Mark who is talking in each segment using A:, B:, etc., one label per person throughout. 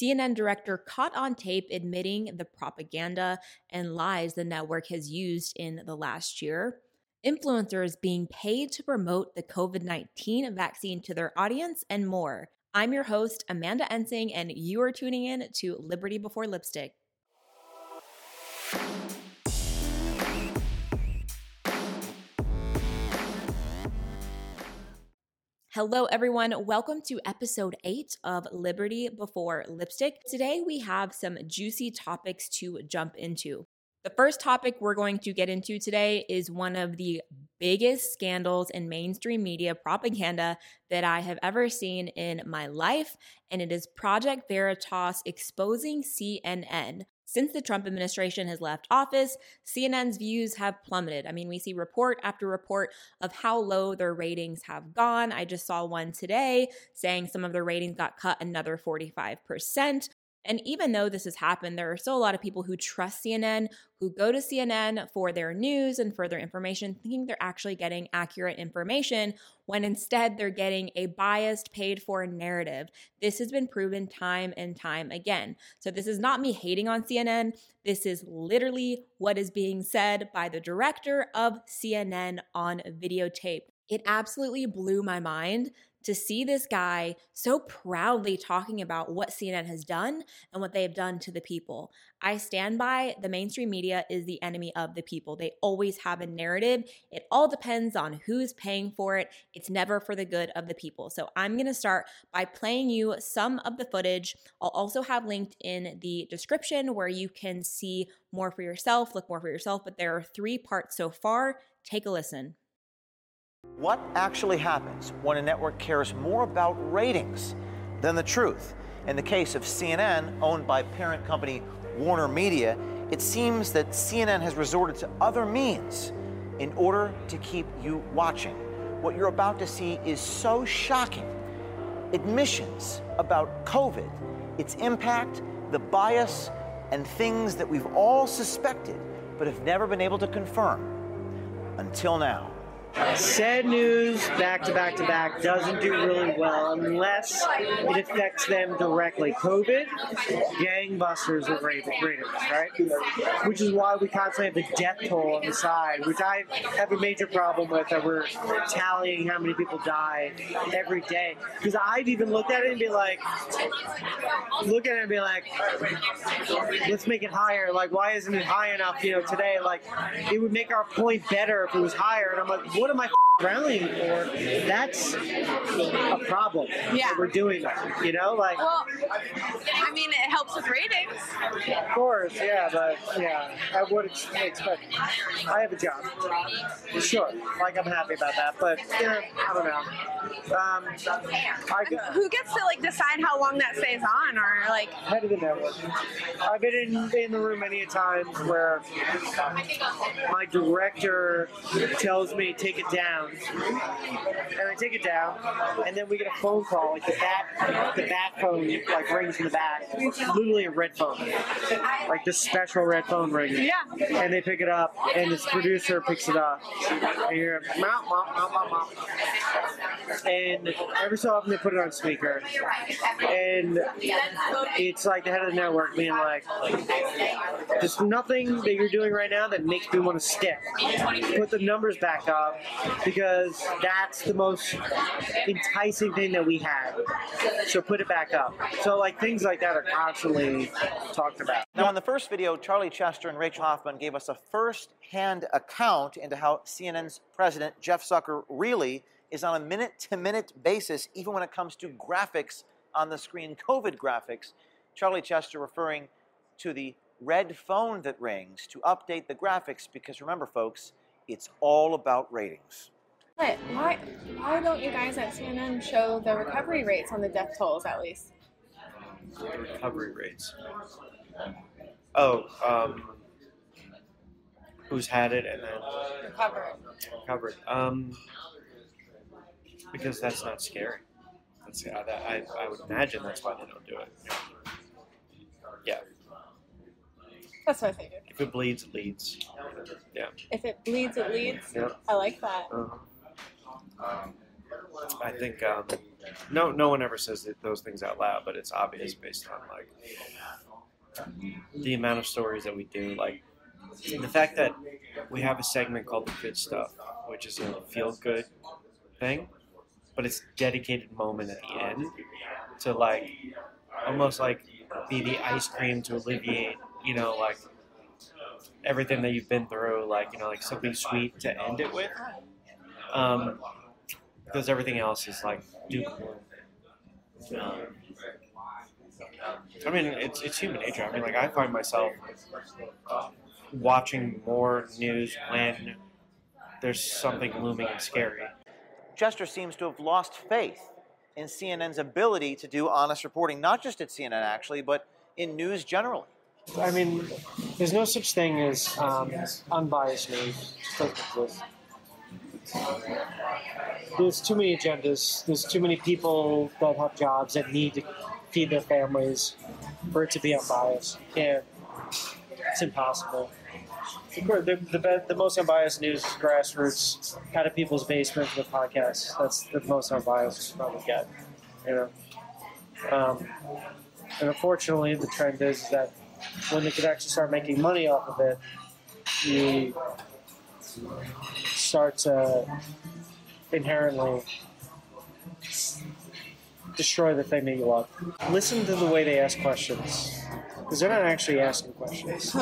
A: CNN director caught on tape admitting the propaganda and lies the network has used in the last year. Influencers being paid to promote the COVID 19 vaccine to their audience, and more. I'm your host, Amanda Ensing, and you are tuning in to Liberty Before Lipstick. Hello, everyone. Welcome to episode eight of Liberty Before Lipstick. Today, we have some juicy topics to jump into. The first topic we're going to get into today is one of the biggest scandals in mainstream media propaganda that I have ever seen in my life, and it is Project Veritas exposing CNN. Since the Trump administration has left office, CNN's views have plummeted. I mean, we see report after report of how low their ratings have gone. I just saw one today saying some of their ratings got cut another 45%. And even though this has happened, there are still a lot of people who trust CNN, who go to CNN for their news and for their information, thinking they're actually getting accurate information when instead they're getting a biased, paid for narrative. This has been proven time and time again. So, this is not me hating on CNN. This is literally what is being said by the director of CNN on videotape. It absolutely blew my mind to see this guy so proudly talking about what CNN has done and what they have done to the people. I stand by the mainstream media is the enemy of the people. They always have a narrative. It all depends on who's paying for it. It's never for the good of the people. So I'm going to start by playing you some of the footage. I'll also have linked in the description where you can see more for yourself, look more for yourself, but there are three parts so far. Take a listen.
B: What actually happens when a network cares more about ratings than the truth? In the case of CNN, owned by parent company Warner Media, it seems that CNN has resorted to other means in order to keep you watching. What you're about to see is so shocking. Admissions about COVID, its impact, the bias, and things that we've all suspected but have never been able to confirm until now.
C: Sad news back to back to back doesn't do really well unless it affects them directly. COVID, gangbusters of ratings, right? Which is why we constantly have the death toll on the side, which I have a major problem with that we're tallying how many people die every day. Because I've even looked at it and be like, look at it and be like, let's make it higher. Like, why isn't it high enough, you know, today? Like, it would make our point better if it was higher. And I'm like, what am I rallying for? That's a problem.
D: Yeah.
C: we're doing you know, like.
D: Well, I mean, it helps with ratings.
C: Of course, yeah, but yeah, I wouldn't expect. I have a job, sure. Like I'm happy about that, but yeah, I don't know. Um, I,
D: Who gets to like decide how long that stays on, or like?
C: Head of the network. I've been in, in the room many times where my director tells me take it down, and I take it down, and then we get a phone call, like the bat, the bat phone, like rings in the back, literally a red phone, like this special red phone rings.
D: Yeah.
C: And they pick it up, and this producer picks it up, and you're mouth, mouth, mouth, mouth, mouth. And every so often they put it on speaker, and it's like the head of the network being like, "There's nothing that you're doing right now that makes me want to stick. Put the numbers back up because that's the most enticing thing that we have. So put it back up. So like things like that are constantly talked about.
B: Now, in the first video, Charlie Chester and Rachel Hoffman gave us a first hand account into how CNN's president, Jeff Zucker, really is on a minute to minute basis, even when it comes to graphics on the screen, COVID graphics. Charlie Chester referring to the red phone that rings to update the graphics because remember, folks, it's all about ratings.
E: But why why don't you guys at CNN show the recovery rates on the death tolls at least?
F: the recovery rates. Oh, um, who's had it and then
E: Recovered.
F: recovered? Um, because that's not scary. That's yeah, that, I I would imagine that's why they don't do it. Yeah,
E: That's what I figured.
F: if it bleeds, it leads. Yeah.
E: If it bleeds, it leads.
F: Yeah.
E: I like that.
F: Uh-huh. I think um, no no one ever says those things out loud, but it's obvious based on like the amount of stories that we do. Like the fact that we have a segment called the good stuff, which is a feel good thing, but it's dedicated moment at the end to like almost like be the ice cream to alleviate, you know, like everything that you've been through, like you know, like something sweet to end it with. Um, because everything else is like gloom. Um, I mean, it's it's human nature. I mean, like I find myself watching more news when there's something looming and scary.
B: Chester seems to have lost faith in CNN's ability to do honest reporting, not just at CNN actually, but in news generally.
C: I mean, there's no such thing as um, unbiased news. There's too many agendas. There's too many people that have jobs that need to feed their families for it to be unbiased. And it's impossible. The, the, the most unbiased news is grassroots, out of people's basements with podcasts. That's the most unbiased you probably get. You know. Um, and unfortunately, the trend is that when they could actually start making money off of it, you start to inherently destroy the thing that you love. Listen to the way they ask questions. Because they're not actually asking questions.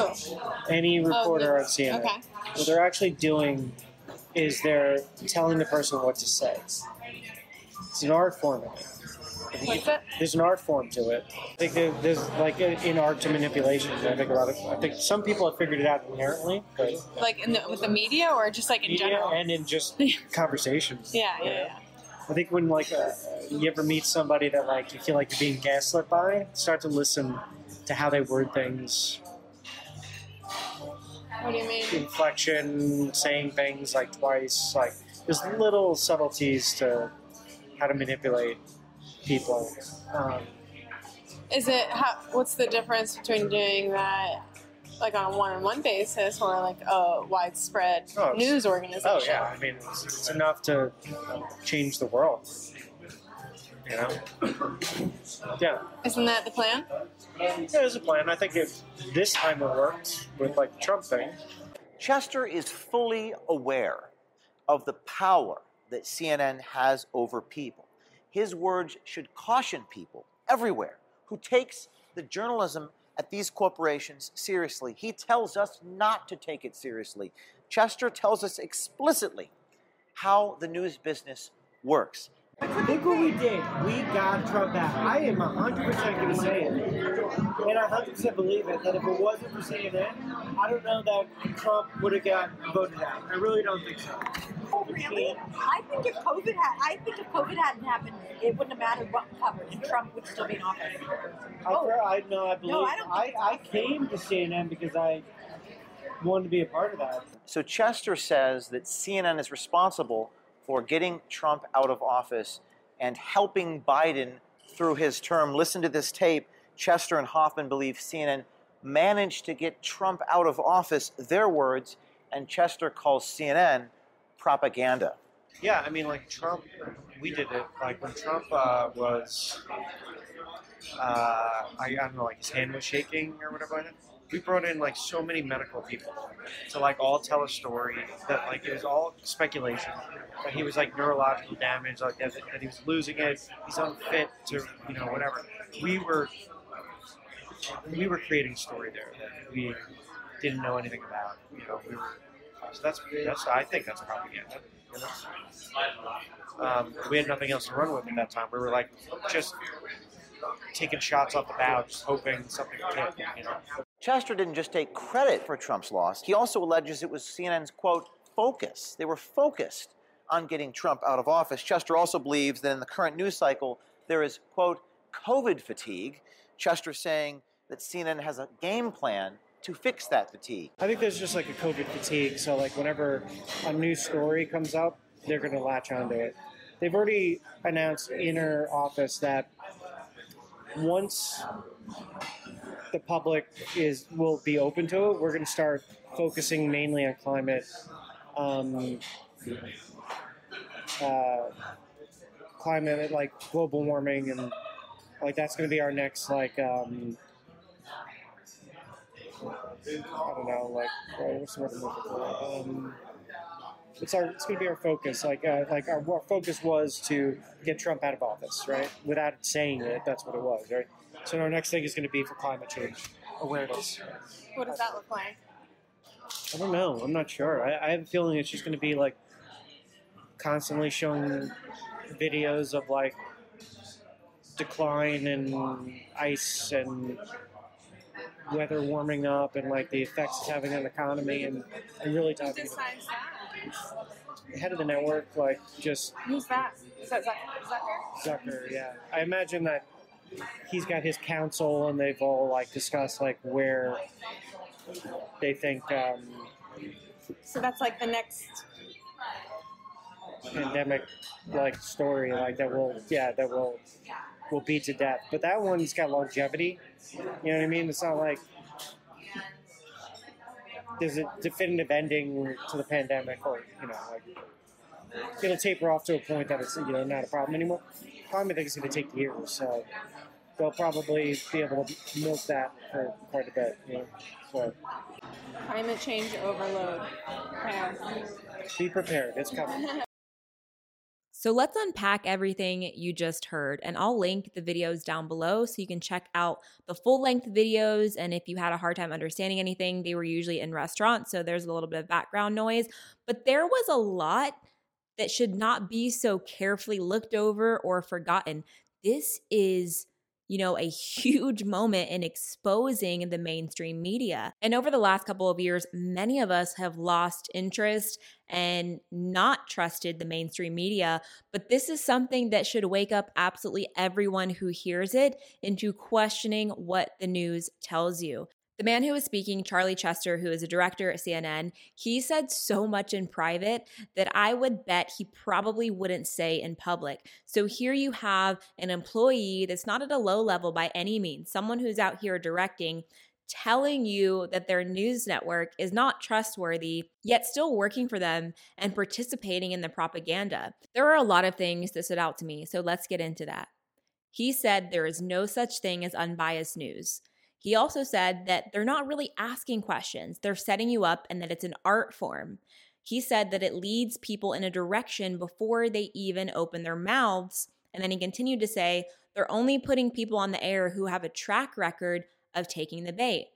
C: Any reporter on CNN.
E: Okay.
C: What they're actually doing is they're telling the person what to say. It's an art form.
E: What's that?
C: There's an art form to it. I think there- there's like in art to manipulation. I think a lot of I think some people have figured it out inherently, but
E: Like in the, with the media or just like in
C: media
E: general?
C: and in just conversations.
E: yeah, yeah, yeah.
C: I think when like uh, you ever meet somebody that like you feel like you're being gaslit by, start to listen to how they word things,
E: What do you mean?
C: inflection, saying things like twice. Like there's little subtleties to how to manipulate people. Um,
E: Is it how? What's the difference between doing that, like on a one-on-one basis, or like a widespread
C: Oh,
E: news organization?
C: oh yeah, I mean it's, it's enough to change the world. You know? Yeah.
E: Isn't that the plan?
C: There's a plan. I think if this time it worked with like the Trump thing.
B: Chester is fully aware of the power that CNN has over people. His words should caution people everywhere who takes the journalism at these corporations seriously. He tells us not to take it seriously. Chester tells us explicitly how the news business works.
C: Look what we did. We got Trump back. I am 100% going to say it. And I 100% believe it, that if it wasn't for CNN, I don't know that Trump would have got voted out. I really don't think so.
G: Oh, really? I think if COVID had, I think if COVID hadn't happened, it wouldn't have mattered what coverage, and Trump would still be in office.
C: I, oh. I know, I believe.
G: No, I don't
C: I, I came to CNN because I wanted to be a part of that.
B: So Chester says that CNN is responsible for getting Trump out of office and helping Biden through his term. Listen to this tape. Chester and Hoffman believe CNN managed to get Trump out of office, their words, and Chester calls CNN propaganda.
F: Yeah, I mean, like Trump, we did it. Like when Trump uh, was, uh, I, I don't know, like his hand was shaking or whatever. Like. We brought in like so many medical people to like all tell a story that like it was all speculation. That he was like neurological damage, like that, that he was losing it. He's unfit to, you know, whatever. We were, we were creating a story there that we didn't know anything about. You know, we were. So that's that's I think that's propaganda. You know? um, we had nothing else to run with at that time. We were like just taking shots off the bow, just hoping something would hit. You know?
B: Chester didn't just take credit for Trump's loss, he also alleges it was CNN's, quote, focus. They were focused on getting Trump out of office. Chester also believes that in the current news cycle, there is, quote, COVID fatigue. Chester saying that CNN has a game plan to fix that fatigue.
C: I think there's just like a COVID fatigue. So like whenever a new story comes up, they're going to latch onto it. They've already announced inner office that once the public is will be open to it, we're going to start focusing mainly on climate. Um, uh, climate, like global warming, and like that's going to be our next like um, I don't know, like what's the word I'm looking for? Um, it's our it's going to be our focus. Like uh, like our, our focus was to get Trump out of office, right? Without saying it, that's what it was, right? So our next thing is going to be for climate change awareness.
E: What does that look like?
C: I don't know. I'm not sure. I, I have a feeling it's just going to be like constantly showing videos of like decline in ice and weather warming up and like the effects it's having on the economy and, and really
E: Who
C: talking about
E: decides that?
C: Head of the network, like just
E: Who's that? Is that Zucker? Zucker?
C: Zucker. Yeah, I imagine that he's got his council and they've all like discussed like where they think um,
E: So that's like the next.
C: pandemic like story like that will yeah that will will be to death but that one's got longevity you know what i mean it's not like there's a definitive ending to the pandemic or you know like it'll taper off to a point that it's you know not a problem anymore climate thing is going to take years so they'll probably be able to milk that for quite a bit you know so
E: Climate change overload. Yeah.
C: be prepared it's coming
A: So let's unpack everything you just heard, and I'll link the videos down below so you can check out the full length videos. And if you had a hard time understanding anything, they were usually in restaurants, so there's a little bit of background noise. But there was a lot that should not be so carefully looked over or forgotten. This is you know, a huge moment in exposing the mainstream media. And over the last couple of years, many of us have lost interest and not trusted the mainstream media. But this is something that should wake up absolutely everyone who hears it into questioning what the news tells you. The man who was speaking, Charlie Chester, who is a director at CNN, he said so much in private that I would bet he probably wouldn't say in public. So here you have an employee that's not at a low level by any means, someone who's out here directing. Telling you that their news network is not trustworthy, yet still working for them and participating in the propaganda. There are a lot of things that stood out to me, so let's get into that. He said there is no such thing as unbiased news. He also said that they're not really asking questions, they're setting you up and that it's an art form. He said that it leads people in a direction before they even open their mouths. And then he continued to say they're only putting people on the air who have a track record of taking the bait.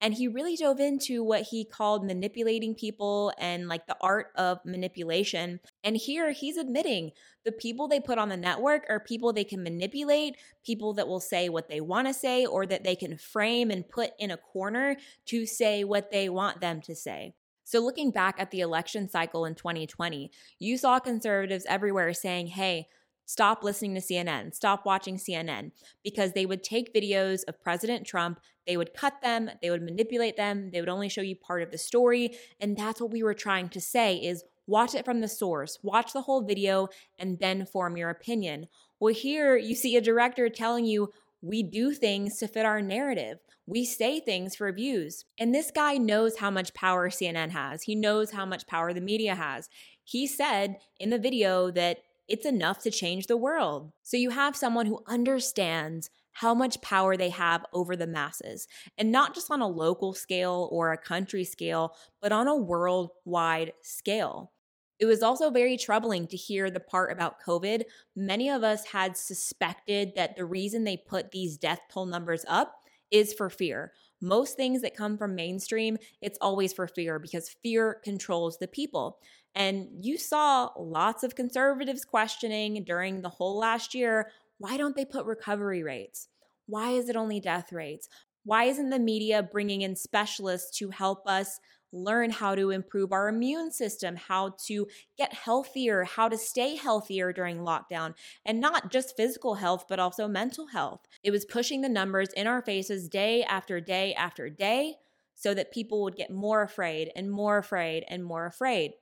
A: And he really dove into what he called manipulating people and like the art of manipulation. And here he's admitting the people they put on the network are people they can manipulate, people that will say what they want to say, or that they can frame and put in a corner to say what they want them to say. So, looking back at the election cycle in 2020, you saw conservatives everywhere saying, hey, stop listening to CNN, stop watching CNN, because they would take videos of President Trump, they would cut them, they would manipulate them, they would only show you part of the story. And that's what we were trying to say is watch it from the source, watch the whole video, and then form your opinion. Well, here you see a director telling you, we do things to fit our narrative. We say things for views. And this guy knows how much power CNN has. He knows how much power the media has. He said in the video that it's enough to change the world. So you have someone who understands how much power they have over the masses, and not just on a local scale or a country scale, but on a worldwide scale. It was also very troubling to hear the part about COVID. Many of us had suspected that the reason they put these death toll numbers up is for fear. Most things that come from mainstream, it's always for fear because fear controls the people. And you saw lots of conservatives questioning during the whole last year why don't they put recovery rates? Why is it only death rates? Why isn't the media bringing in specialists to help us learn how to improve our immune system, how to get healthier, how to stay healthier during lockdown, and not just physical health, but also mental health? It was pushing the numbers in our faces day after day after day so that people would get more afraid and more afraid and more afraid.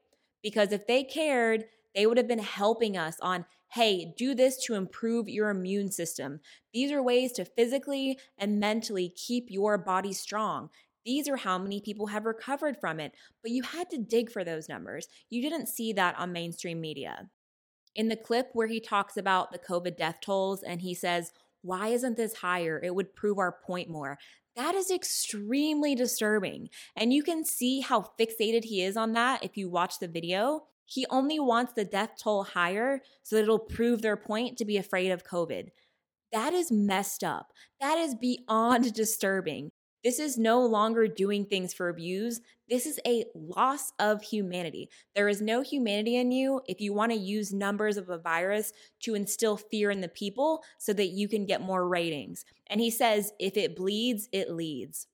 A: Because if they cared, they would have been helping us on, hey, do this to improve your immune system. These are ways to physically and mentally keep your body strong. These are how many people have recovered from it, but you had to dig for those numbers. You didn't see that on mainstream media. In the clip where he talks about the COVID death tolls and he says, Why isn't this higher? It would prove our point more. That is extremely disturbing. And you can see how fixated he is on that if you watch the video. He only wants the death toll higher so that it'll prove their point to be afraid of COVID. That is messed up. That is beyond disturbing. This is no longer doing things for abuse. This is a loss of humanity. There is no humanity in you if you want to use numbers of a virus to instill fear in the people so that you can get more ratings. And he says, if it bleeds, it leads.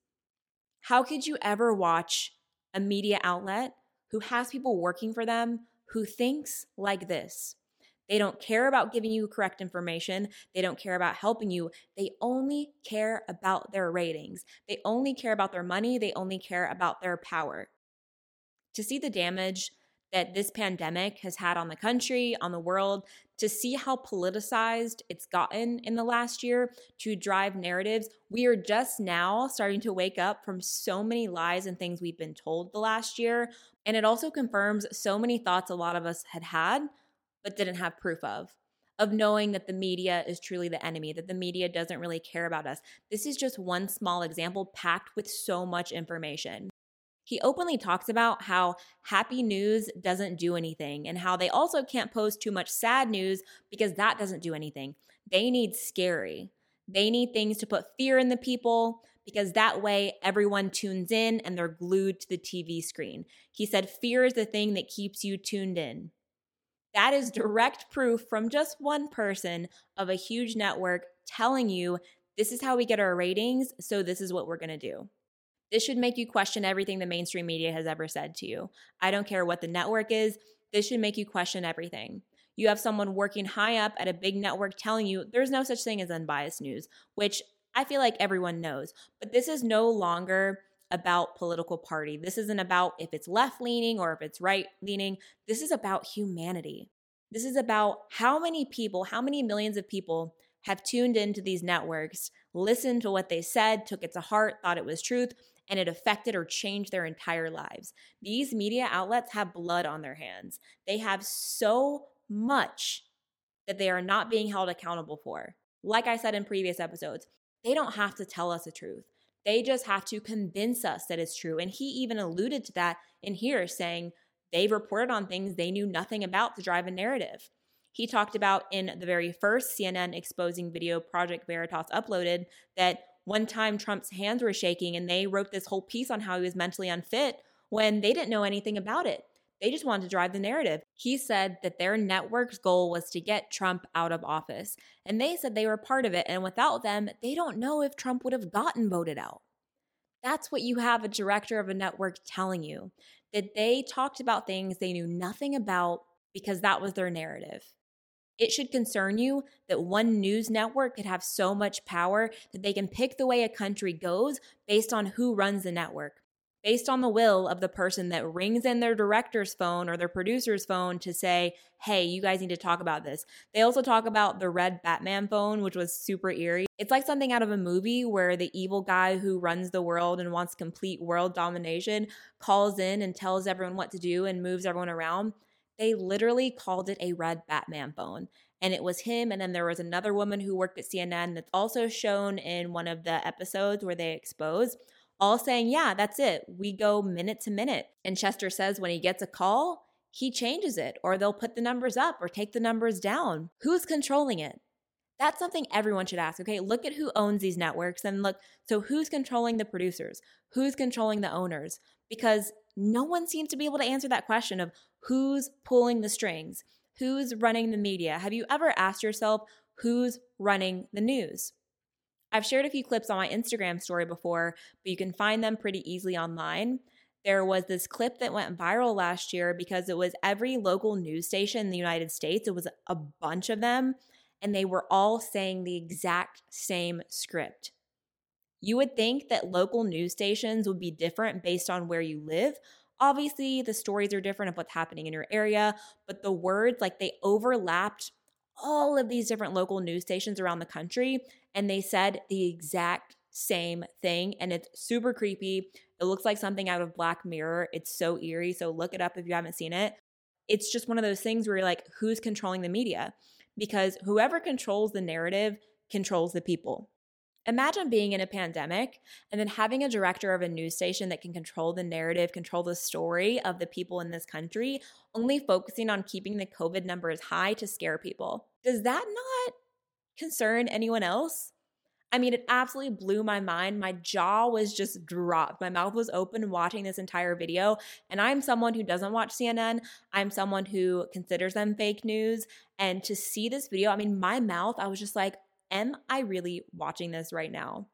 A: How could you ever watch a media outlet who has people working for them who thinks like this? They don't care about giving you correct information. They don't care about helping you. They only care about their ratings. They only care about their money. They only care about their power. To see the damage that this pandemic has had on the country, on the world, to see how politicized it's gotten in the last year to drive narratives, we are just now starting to wake up from so many lies and things we've been told the last year. And it also confirms so many thoughts a lot of us had had but didn't have proof of of knowing that the media is truly the enemy, that the media doesn't really care about us. This is just one small example packed with so much information. He openly talks about how happy news doesn't do anything and how they also can't post too much sad news because that doesn't do anything. They need scary. They need things to put fear in the people because that way everyone tunes in and they're glued to the TV screen. He said, Fear is the thing that keeps you tuned in. That is direct proof from just one person of a huge network telling you this is how we get our ratings, so this is what we're gonna do. This should make you question everything the mainstream media has ever said to you. I don't care what the network is, this should make you question everything. You have someone working high up at a big network telling you there's no such thing as unbiased news, which I feel like everyone knows. But this is no longer about political party. This isn't about if it's left leaning or if it's right leaning. This is about humanity. This is about how many people, how many millions of people have tuned into these networks, listened to what they said, took it to heart, thought it was truth, and it affected or changed their entire lives. These media outlets have blood on their hands. They have so much that they are not being held accountable for. Like I said in previous episodes, they don't have to tell us the truth. They just have to convince us that it's true. And he even alluded to that in here, saying they've reported on things they knew nothing about to drive a narrative. He talked about in the very first CNN exposing video Project Veritas uploaded that one time Trump's hands were shaking and they wrote this whole piece on how he was mentally unfit when they didn't know anything about it. They just wanted to drive the narrative. He said that their network's goal was to get Trump out of office. And they said they were part of it. And without them, they don't know if Trump would have gotten voted out. That's what you have a director of a network telling you that they talked about things they knew nothing about because that was their narrative. It should concern you that one news network could have so much power that they can pick the way a country goes based on who runs the network based on the will of the person that rings in their director's phone or their producer's phone to say, hey, you guys need to talk about this. They also talk about the red Batman phone, which was super eerie. It's like something out of a movie where the evil guy who runs the world and wants complete world domination calls in and tells everyone what to do and moves everyone around. They literally called it a red Batman phone. And it was him. And then there was another woman who worked at CNN that's also shown in one of the episodes where they expose all saying, yeah, that's it. We go minute to minute. And Chester says when he gets a call, he changes it, or they'll put the numbers up or take the numbers down. Who's controlling it? That's something everyone should ask. Okay, look at who owns these networks and look, so who's controlling the producers? Who's controlling the owners? Because no one seems to be able to answer that question of who's pulling the strings, who's running the media. Have you ever asked yourself who's running the news? I've shared a few clips on my Instagram story before, but you can find them pretty easily online. There was this clip that went viral last year because it was every local news station in the United States. It was a bunch of them, and they were all saying the exact same script. You would think that local news stations would be different based on where you live. Obviously, the stories are different of what's happening in your area, but the words, like they overlapped all of these different local news stations around the country and they said the exact same thing and it's super creepy. It looks like something out of Black Mirror. It's so eerie. So look it up if you haven't seen it. it's just one of those things where you're like, who's controlling the media? Because whoever controls the narrative controls the people. Imagine being in a pandemic and then having a director of a news station that can control the narrative, control the story of the people in this country, only focusing on keeping the COVID numbers high to scare people. Does that not concern anyone else? I mean, it absolutely blew my mind. My jaw was just dropped. My mouth was open watching this entire video. And I'm someone who doesn't watch CNN. I'm someone who considers them fake news. And to see this video, I mean, my mouth, I was just like, am I really watching this right now?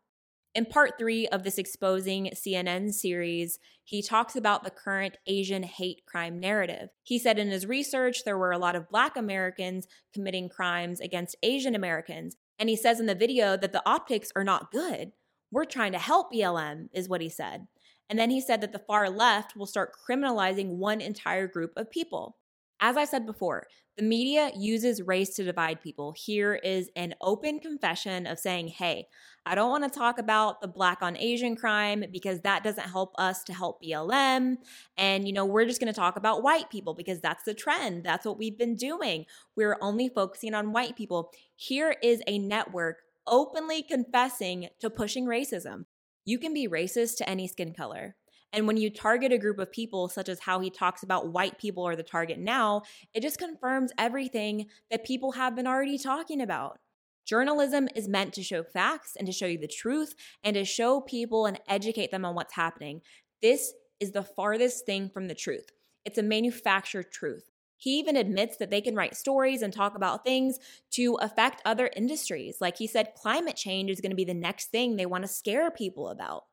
A: In part three of this exposing CNN series, he talks about the current Asian hate crime narrative. He said in his research there were a lot of Black Americans committing crimes against Asian Americans, and he says in the video that the optics are not good. We're trying to help BLM, is what he said. And then he said that the far left will start criminalizing one entire group of people. As I said before, the media uses race to divide people. Here is an open confession of saying, hey, I don't want to talk about the black on Asian crime because that doesn't help us to help BLM. And, you know, we're just going to talk about white people because that's the trend. That's what we've been doing. We're only focusing on white people. Here is a network openly confessing to pushing racism. You can be racist to any skin color. And when you target a group of people, such as how he talks about white people are the target now, it just confirms everything that people have been already talking about. Journalism is meant to show facts and to show you the truth and to show people and educate them on what's happening. This is the farthest thing from the truth. It's a manufactured truth. He even admits that they can write stories and talk about things to affect other industries. Like he said, climate change is going to be the next thing they want to scare people about.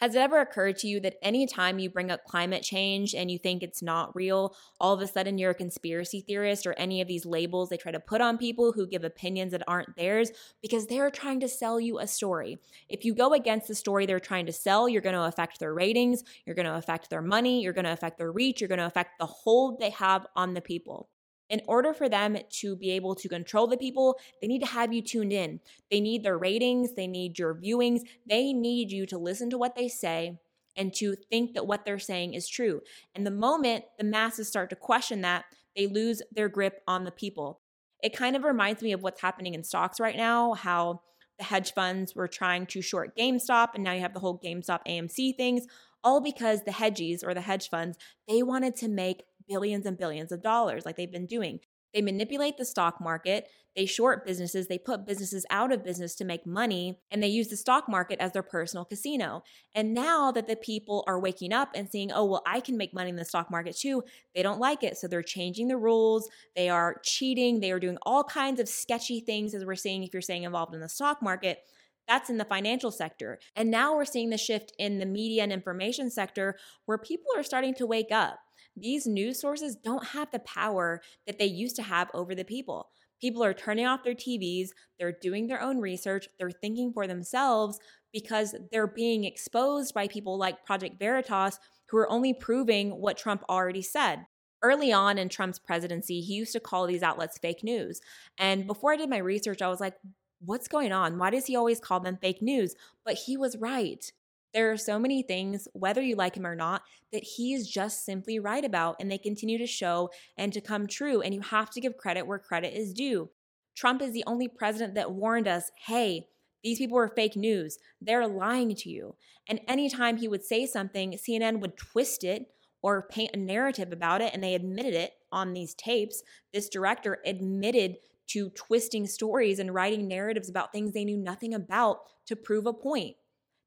A: Has it ever occurred to you that anytime you bring up climate change and you think it's not real, all of a sudden you're a conspiracy theorist or any of these labels they try to put on people who give opinions that aren't theirs because they're trying to sell you a story? If you go against the story they're trying to sell, you're going to affect their ratings, you're going to affect their money, you're going to affect their reach, you're going to affect the hold they have on the people. In order for them to be able to control the people, they need to have you tuned in. They need their ratings, they need your viewings, they need you to listen to what they say and to think that what they're saying is true. And the moment the masses start to question that, they lose their grip on the people. It kind of reminds me of what's happening in stocks right now, how the hedge funds were trying to short GameStop, and now you have the whole GameStop AMC things, all because the hedgies or the hedge funds, they wanted to make billions and billions of dollars like they've been doing. They manipulate the stock market, they short businesses, they put businesses out of business to make money, and they use the stock market as their personal casino. And now that the people are waking up and seeing, oh, well, I can make money in the stock market too, they don't like it. So they're changing the rules, they are cheating, they are doing all kinds of sketchy things, as we're seeing if you're staying involved in the stock market. That's in the financial sector. And now we're seeing the shift in the media and information sector where people are starting to wake up these news sources don't have the power that they used to have over the people. People are turning off their TVs, they're doing their own research, they're thinking for themselves because they're being exposed by people like Project Veritas who are only proving what Trump already said. Early on in Trump's presidency, he used to call these outlets fake news. And before I did my research, I was like, what's going on? Why does he always call them fake news? But he was right. There are so many things, whether you like him or not, that he is just simply right about, and they continue to show and to come true. And you have to give credit where credit is due. Trump is the only president that warned us hey, these people are fake news. They're lying to you. And anytime he would say something, CNN would twist it or paint a narrative about it, and they admitted it on these tapes. This director admitted to twisting stories and writing narratives about things they knew nothing about to prove a point.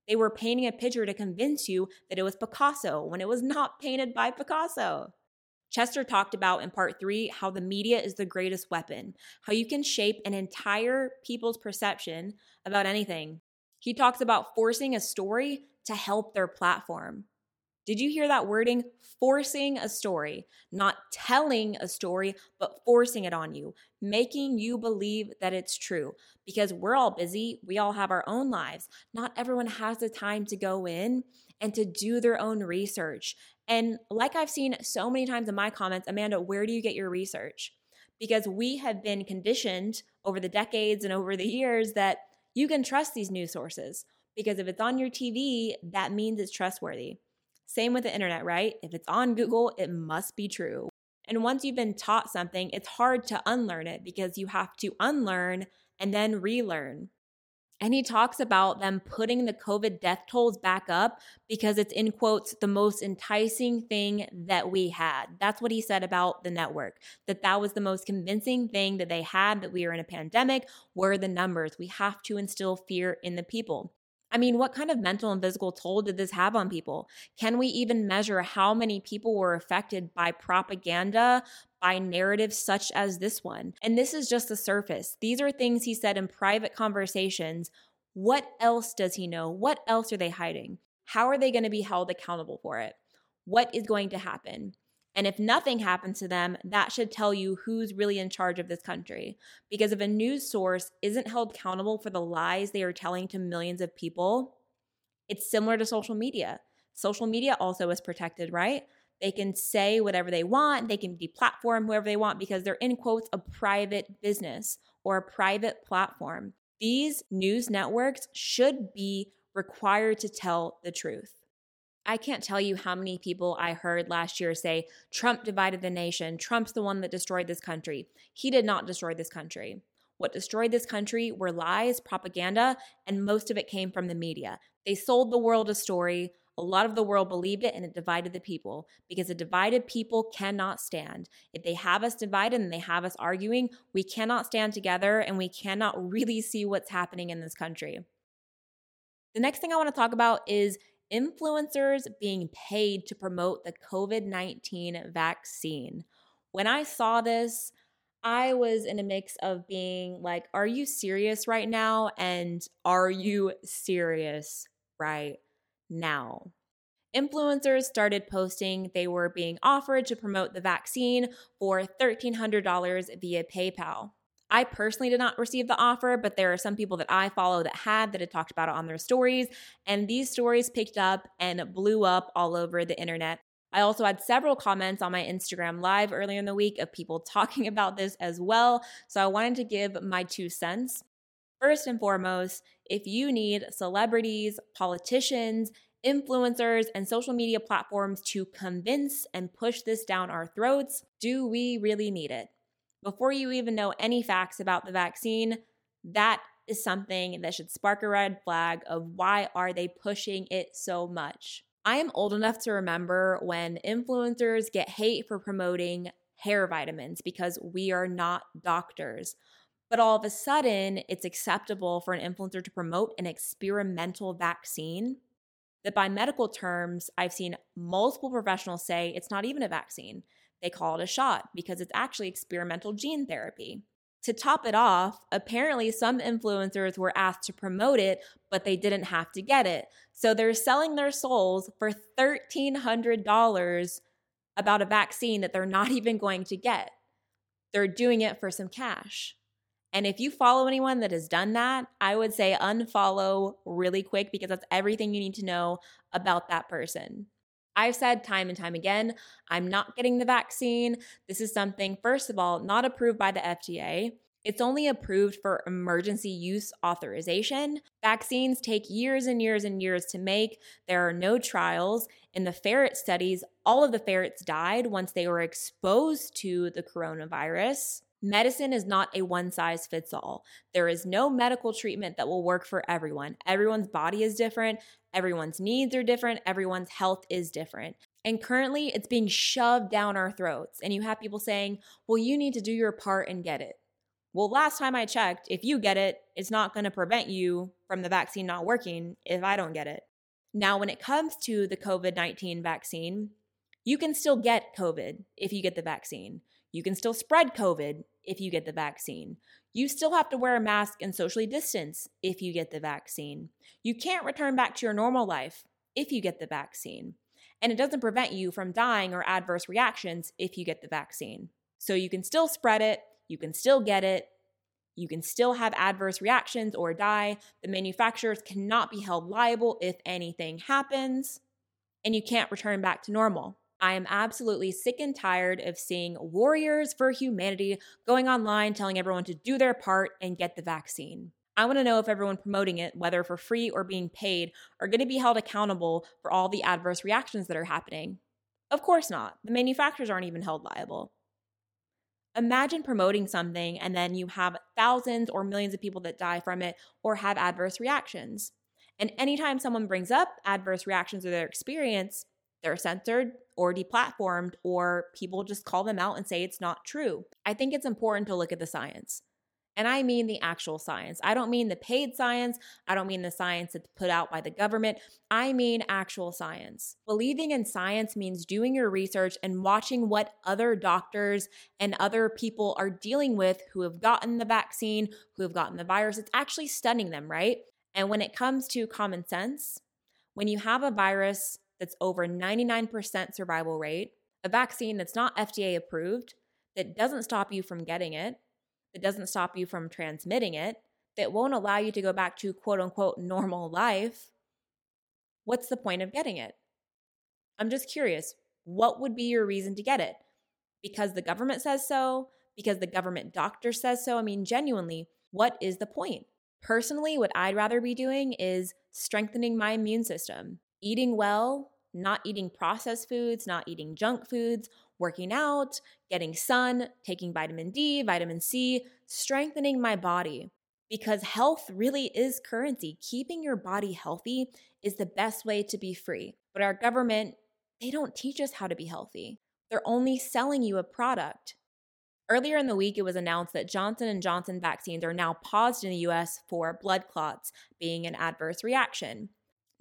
A: They were painting a picture to convince you that it was Picasso when it was not painted by Picasso. Chester talked about in part three how the media is the greatest weapon, how you can shape an entire people's perception about anything. He talks about forcing a story to help their platform. Did you hear that wording? Forcing a story, not telling a story, but forcing it on you, making you believe that it's true. Because we're all busy, we all have our own lives. Not everyone has the time to go in and to do their own research. And like I've seen so many times in my comments, Amanda, where do you get your research? Because we have been conditioned over the decades and over the years that you can trust these news sources. Because if it's on your TV, that means it's trustworthy. Same with the internet, right? If it's on Google, it must be true. And once you've been taught something, it's hard to unlearn it because you have to unlearn and then relearn. And he talks about them putting the COVID death tolls back up because it's in quotes the most enticing thing that we had. That's what he said about the network. That that was the most convincing thing that they had that we were in a pandemic were the numbers. We have to instill fear in the people. I mean, what kind of mental and physical toll did this have on people? Can we even measure how many people were affected by propaganda, by narratives such as this one. And this is just the surface. These are things he said in private conversations. What else does he know? What else are they hiding? How are they going to be held accountable for it? What is going to happen? And if nothing happens to them, that should tell you who's really in charge of this country. Because if a news source isn't held accountable for the lies they are telling to millions of people, it's similar to social media. Social media also is protected, right? They can say whatever they want. They can deplatform whoever they want because they're in quotes a private business or a private platform. These news networks should be required to tell the truth. I can't tell you how many people I heard last year say Trump divided the nation. Trump's the one that destroyed this country. He did not destroy this country. What destroyed this country were lies, propaganda, and most of it came from the media. They sold the world a story a lot of the world believed it and it divided the people because a divided people cannot stand. If they have us divided and they have us arguing, we cannot stand together and we cannot really see what's happening in this country. The next thing I want to talk about is influencers being paid to promote the COVID 19 vaccine. When I saw this, I was in a mix of being like, are you serious right now? And are you serious right now. Influencers started posting they were being offered to promote the vaccine for $1,300 via PayPal. I personally did not receive the offer, but there are some people that I follow that had that had talked about it on their stories, and these stories picked up and blew up all over the internet. I also had several comments on my Instagram live earlier in the week of people talking about this as well, so I wanted to give my two cents. First and foremost, if you need celebrities, politicians, influencers, and social media platforms to convince and push this down our throats, do we really need it? Before you even know any facts about the vaccine, that is something that should spark a red flag of why are they pushing it so much. I am old enough to remember when influencers get hate for promoting hair vitamins because we are not doctors. But all of a sudden, it's acceptable for an influencer to promote an experimental vaccine. That by medical terms, I've seen multiple professionals say it's not even a vaccine. They call it a shot because it's actually experimental gene therapy. To top it off, apparently some influencers were asked to promote it, but they didn't have to get it. So they're selling their souls for $1,300 about a vaccine that they're not even going to get. They're doing it for some cash. And if you follow anyone that has done that, I would say unfollow really quick because that's everything you need to know about that person. I've said time and time again, I'm not getting the vaccine. This is something, first of all, not approved by the FDA. It's only approved for emergency use authorization. Vaccines take years and years and years to make. There are no trials. In the ferret studies, all of the ferrets died once they were exposed to the coronavirus. Medicine is not a one size fits all. There is no medical treatment that will work for everyone. Everyone's body is different, everyone's needs are different, everyone's health is different. And currently, it's being shoved down our throats. And you have people saying, well, you need to do your part and get it. Well, last time I checked, if you get it, it's not going to prevent you from the vaccine not working if I don't get it. Now, when it comes to the COVID 19 vaccine, you can still get COVID if you get the vaccine. You can still spread COVID if you get the vaccine. You still have to wear a mask and socially distance if you get the vaccine. You can't return back to your normal life if you get the vaccine. And it doesn't prevent you from dying or adverse reactions if you get the vaccine. So you can still spread it, you can still get it, you can still have adverse reactions or die. The manufacturers cannot be held liable if anything happens, and you can't return back to normal. I am absolutely sick and tired of seeing warriors for humanity going online telling everyone to do their part and get the vaccine. I want to know if everyone promoting it, whether for free or being paid, are going to be held accountable for all the adverse reactions that are happening. Of course not. The manufacturers aren't even held liable. Imagine promoting something and then you have thousands or millions of people that die from it or have adverse reactions. And anytime someone brings up adverse reactions or their experience, they're censored or deplatformed, or people just call them out and say it's not true. I think it's important to look at the science. And I mean the actual science. I don't mean the paid science. I don't mean the science that's put out by the government. I mean actual science. Believing in science means doing your research and watching what other doctors and other people are dealing with who have gotten the vaccine, who have gotten the virus. It's actually studying them, right? And when it comes to common sense, when you have a virus that's over 99% survival rate, a vaccine that's not FDA approved, that doesn't stop you from getting it, that doesn't stop you from transmitting it, that won't allow you to go back to quote unquote normal life, what's the point of getting it? I'm just curious. What would be your reason to get it? Because the government says so? Because the government doctor says so? I mean, genuinely, what is the point? Personally, what I'd rather be doing is strengthening my immune system, eating well, not eating processed foods, not eating junk foods, working out, getting sun, taking vitamin D, vitamin C, strengthening my body. Because health really is currency. Keeping your body healthy is the best way to be free. But our government, they don't teach us how to be healthy. They're only selling you a product. Earlier in the week, it was announced that Johnson & Johnson vaccines are now paused in the US for blood clots being an adverse reaction.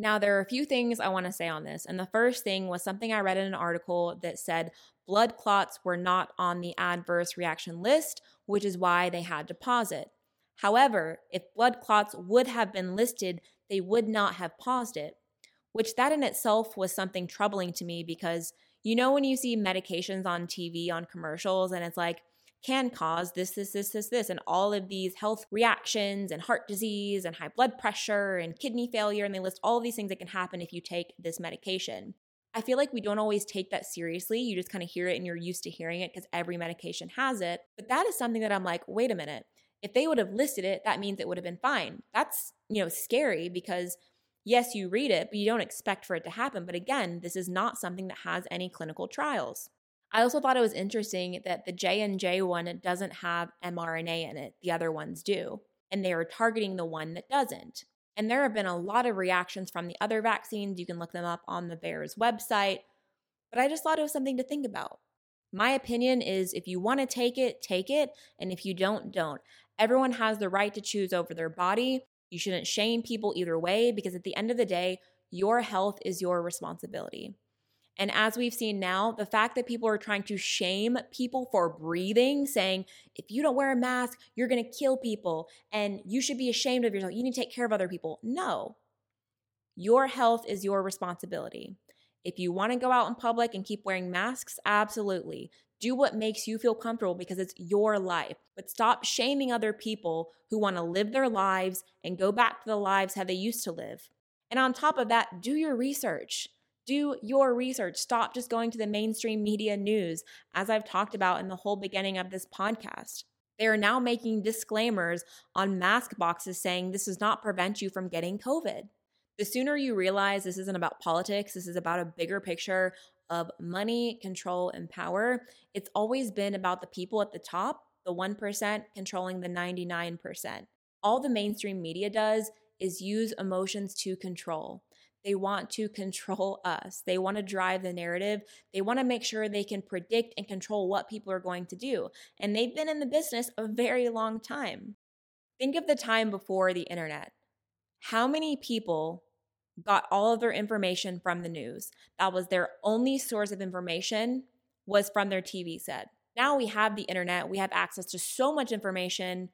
A: Now, there are a few things I want to say on this. And the first thing was something I read in an article that said blood clots were not on the adverse reaction list, which is why they had to pause it. However, if blood clots would have been listed, they would not have paused it, which that in itself was something troubling to me because you know when you see medications on TV on commercials and it's like can cause this, this, this, this, this, and all of these health reactions and heart disease and high blood pressure and kidney failure. And they list all these things that can happen if you take this medication. I feel like we don't always take that seriously. You just kind of hear it and you're used to hearing it because every medication has it. But that is something that I'm like, wait a minute. If they would have listed it, that means it would have been fine. That's, you know, scary because yes, you read it, but you don't expect for it to happen. But again, this is not something that has any clinical trials. I also thought it was interesting that the J&J one doesn't have mRNA in it. The other ones do. And they are targeting the one that doesn't. And there have been a lot of reactions from the other vaccines. You can look them up on the VAERS website. But I just thought it was something to think about. My opinion is if you want to take it, take it. And if you don't, don't. Everyone has the right to choose over their body. You shouldn't shame people either way because at the end of the day, your health is your responsibility. And as we've seen now, the fact that people are trying to shame people for breathing, saying, if you don't wear a mask, you're going to kill people and you should be ashamed of yourself. You need to take care of other people. No. Your health is your responsibility. If you want to go out in public and keep wearing masks, absolutely. Do what makes you feel comfortable because it's your life. But stop shaming other people who want to live their lives and go back to the lives how they used to live. And on top of that, do your research. Do your research. Stop just going to the mainstream media news, as I've talked about in the whole beginning of this podcast. They are now making disclaimers on mask boxes saying this does not prevent you from getting COVID. The sooner you realize this isn't about politics, this is about a bigger picture of money, control, and power, it's always been about the people at the top, the 1% controlling the 99%. All the mainstream media does is use emotions to control. They want to control us. They want to drive the narrative. They want to make sure they can predict and control what people are going to do. And they've been in the business a very long time. Think of the time before the internet. How many people got all of their information from the news? That was their only source of information was from their TV set. Now we have the internet, we have access to so much information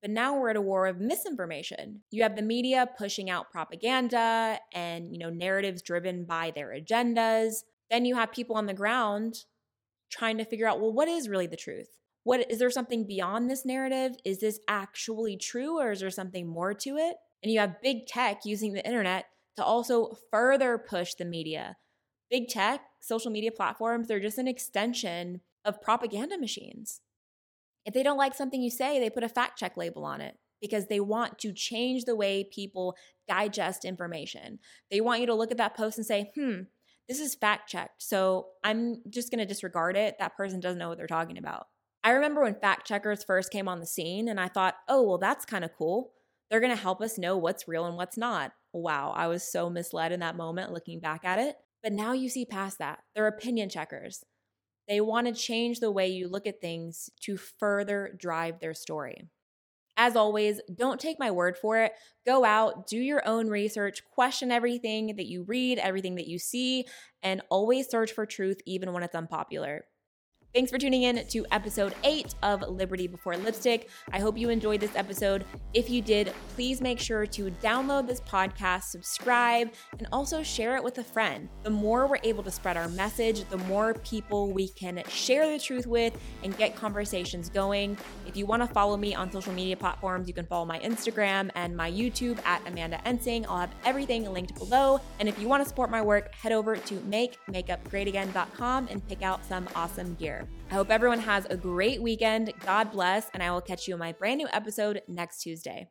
A: but now we're at a war of misinformation. You have the media pushing out propaganda and, you know, narratives driven by their agendas. Then you have people on the ground trying to figure out, well, what is really the truth? What is there something beyond this narrative? Is this actually true or is there something more to it? And you have big tech using the internet to also further push the media. Big tech, social media platforms, they're just an extension of propaganda machines. If they don't like something you say, they put a fact check label on it because they want to change the way people digest information. They want you to look at that post and say, hmm, this is fact checked. So I'm just going to disregard it. That person doesn't know what they're talking about. I remember when fact checkers first came on the scene, and I thought, oh, well, that's kind of cool. They're going to help us know what's real and what's not. Wow, I was so misled in that moment looking back at it. But now you see past that. They're opinion checkers. They want to change the way you look at things to further drive their story. As always, don't take my word for it. Go out, do your own research, question everything that you read, everything that you see, and always search for truth even when it's unpopular. Thanks for tuning in to episode eight of Liberty Before Lipstick. I hope you enjoyed this episode. If you did, please make sure to download this podcast, subscribe, and also share it with a friend. The more we're able to spread our message, the more people we can share the truth with and get conversations going. If you want to follow me on social media platforms, you can follow my Instagram and my YouTube at Amanda Ensing. I'll have everything linked below. And if you want to support my work, head over to makemakeupgreatagain.com and pick out some awesome gear. I hope everyone has a great weekend. God bless, and I will catch you in my brand new episode next Tuesday.